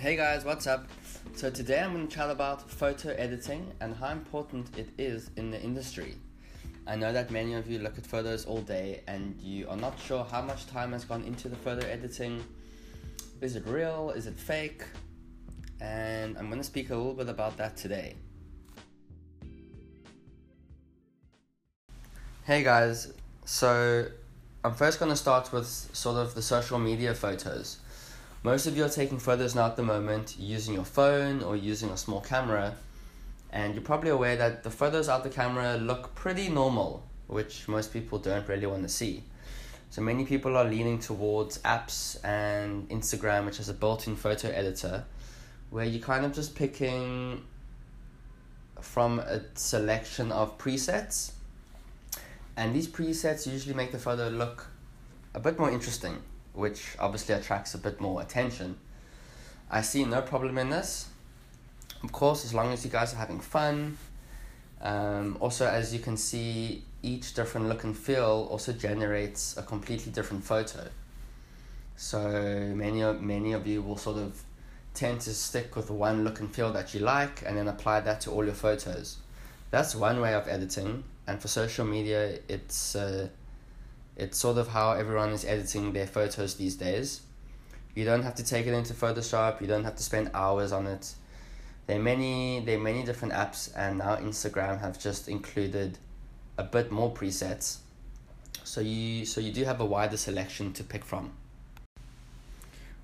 Hey guys, what's up? So today I'm going to chat about photo editing and how important it is in the industry. I know that many of you look at photos all day and you are not sure how much time has gone into the photo editing. Is it real? Is it fake? And I'm going to speak a little bit about that today. Hey guys, so I'm first going to start with sort of the social media photos. Most of you are taking photos now at the moment using your phone or using a small camera, and you're probably aware that the photos out the camera look pretty normal, which most people don't really want to see. So many people are leaning towards apps and Instagram, which has a built in photo editor, where you're kind of just picking from a selection of presets. And these presets usually make the photo look a bit more interesting which obviously attracts a bit more attention. I see no problem in this. Of course, as long as you guys are having fun. Um, also, as you can see, each different look and feel also generates a completely different photo. So many of many of you will sort of tend to stick with one look and feel that you like, and then apply that to all your photos. That's one way of editing, and for social media, it's uh, it's sort of how everyone is editing their photos these days. You don't have to take it into Photoshop. You don't have to spend hours on it. There are many there are many different apps, and now Instagram have just included a bit more presets. So you so you do have a wider selection to pick from.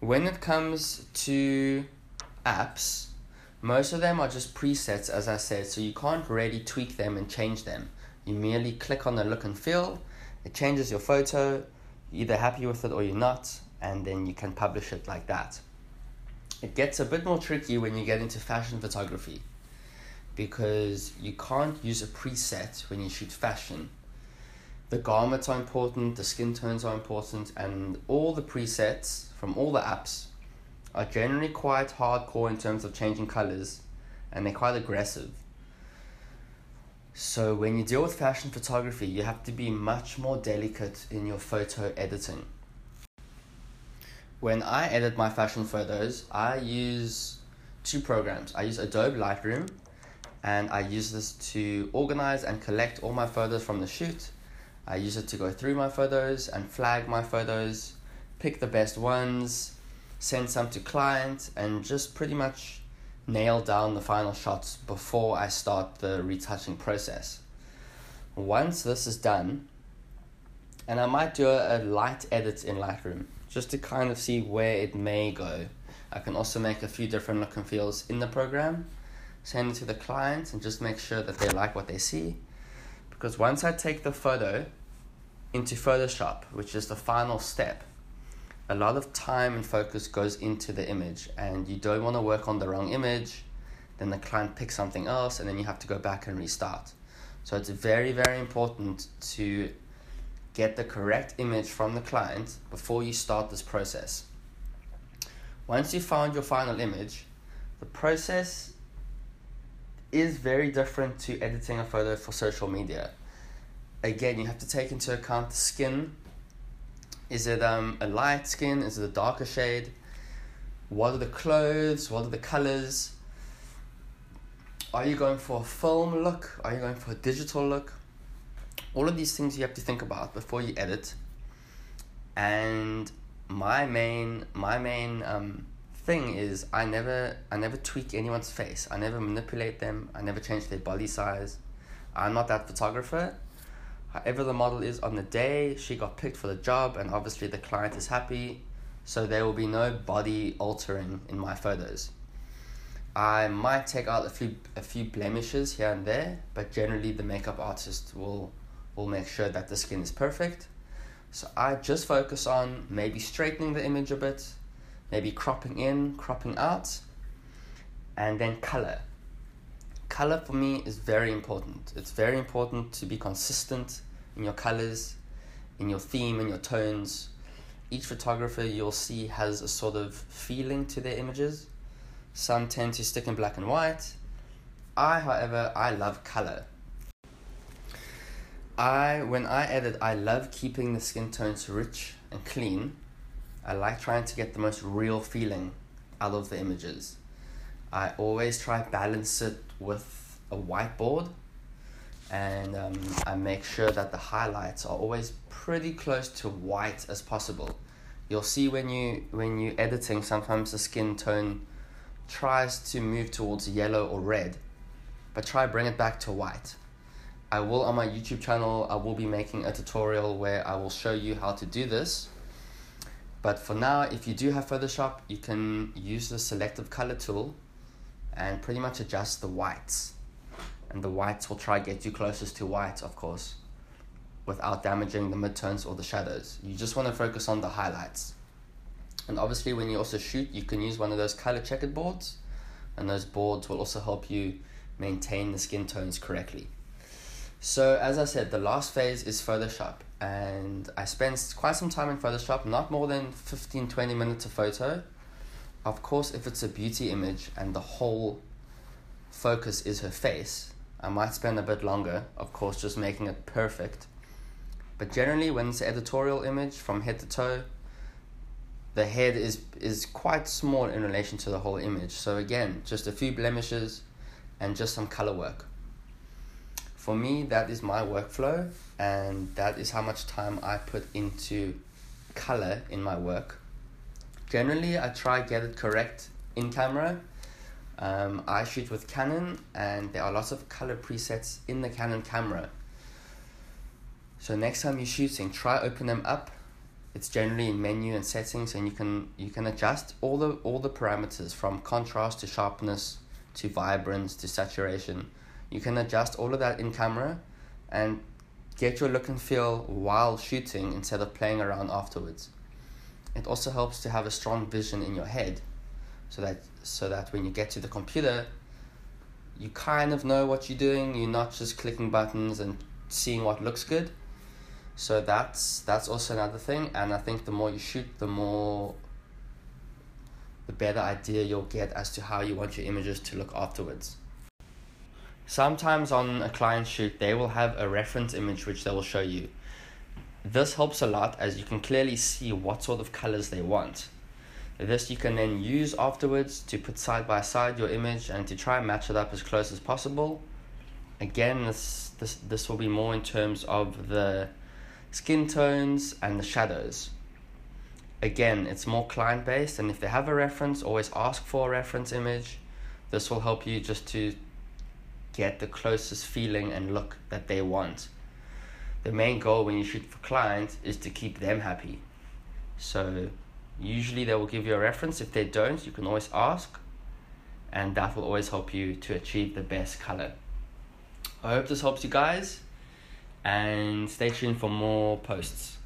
When it comes to apps, most of them are just presets, as I said, so you can't really tweak them and change them. You merely click on the look and feel, it changes your photo, you're either happy with it or you're not, and then you can publish it like that. It gets a bit more tricky when you get into fashion photography because you can't use a preset when you shoot fashion. The garments are important, the skin tones are important, and all the presets from all the apps are generally quite hardcore in terms of changing colors and they're quite aggressive. So when you deal with fashion photography, you have to be much more delicate in your photo editing. When I edit my fashion photos, I use two programs. I use Adobe Lightroom and I use this to organize and collect all my photos from the shoot. I use it to go through my photos and flag my photos, pick the best ones, send some to clients and just pretty much nail down the final shots before I start the retouching process. Once this is done, and I might do a, light edit in Lightroom just to kind of see where it may go. I can also make a few different look and feels in the program, send it to the client, and just make sure that they like what they see. Because once I take the photo into Photoshop, which is the final step, a lot of time and focus goes into the image and you don't want to work on the wrong image then the client picks something else and then you have to go back and restart. So it's very very important to get the correct image from the client before you start this process. Once you found your final image the process is very different to editing a photo for social media. Again you have to take into account the skin is it um, a light skin? Is it a darker shade? What are the clothes? What are the colors? Are you going for a film look? Are you going for a digital look? All of these things you have to think about before you edit. And my main my main um, thing is I never I never tweak anyone's face. I never manipulate them. I never change their body size. I'm not that photographer however the model is on the day she got picked for the job and obviously the client is happy so there will be no body altering in my photos. I might take out a few a few blemishes here and there but generally the makeup artist will will make sure that the skin is perfect. So i just focus on maybe straightening the image a bit maybe cropping in cropping out and then color color for me is very important. It's very important to be consistent in your colors, in your theme, in your tones. Each photographer you'll see has a sort of feeling to their images. Some tend to stick in black and white. I, however, I love color. I when I edit, I love keeping the skin tones rich and clean. I like trying to get the most real feeling out of the images. I always try balance it with a whiteboard and um, I make sure that the highlights are always pretty close to white as possible. You'll see when you when you editing sometimes the skin tone tries to move towards yellow or red, but try bring it back to white. I will on my YouTube channel I will be making a tutorial where I will show you how to do this. But for now, if you do have Photoshop, you can use the selective color tool and pretty much adjust the whites and the whites will try get you closest to white, of course, without damaging the midtones or the shadows. You just want to focus on the highlights. And obviously, when you also shoot, you can use one of those color checkered boards, and those boards will also help you maintain the skin tones correctly. So, as I said, the last phase is Photoshop, and I spent quite some time in Photoshop, not more than 15 20 minutes a photo. Of course, if it's a beauty image and the whole focus is her face, I might spend a bit longer, of course, just making it perfect. But generally, when it's an editorial image from head to toe, the head is is quite small in relation to the whole image. So again, just a few blemishes and just some color work. For me, that is my workflow, and that is how much time I put into color in my work. Generally, I try get it correct in camera um, I shoot with Canon, and there are lots of color presets in the Canon camera. So next time you're shooting, try open them up. It's generally in menu and settings, and you can you can adjust all the all the parameters from contrast to sharpness to vibrance to saturation. You can adjust all of that in camera, and get your look and feel while shooting instead of playing around afterwards. It also helps to have a strong vision in your head so that so that when you get to the computer you kind of know what you're doing. You're not just clicking buttons and seeing what looks good. So that's that's also another thing. And i think the more you shoot the more the better idea you'll get as to how you want your images to look afterwards. Sometimes on a client shoot they will have a reference image which they will show you this helps a lot as you can clearly see what sort of colors they want this you can then use afterwards to put side by side your image and to try and match it up as close as possible. Again, this, this, this will be more in terms of the skin tones and the shadows. Again, it's more client based, and if they have a reference, always ask for a reference image. This will help you just to get the closest feeling and look that they want. The main goal when you shoot for clients is to keep them happy. So Usually they will give you a reference. If they don't, you can always ask, and that will always help you to achieve the best color. I hope this helps you guys, and stay tuned for more posts.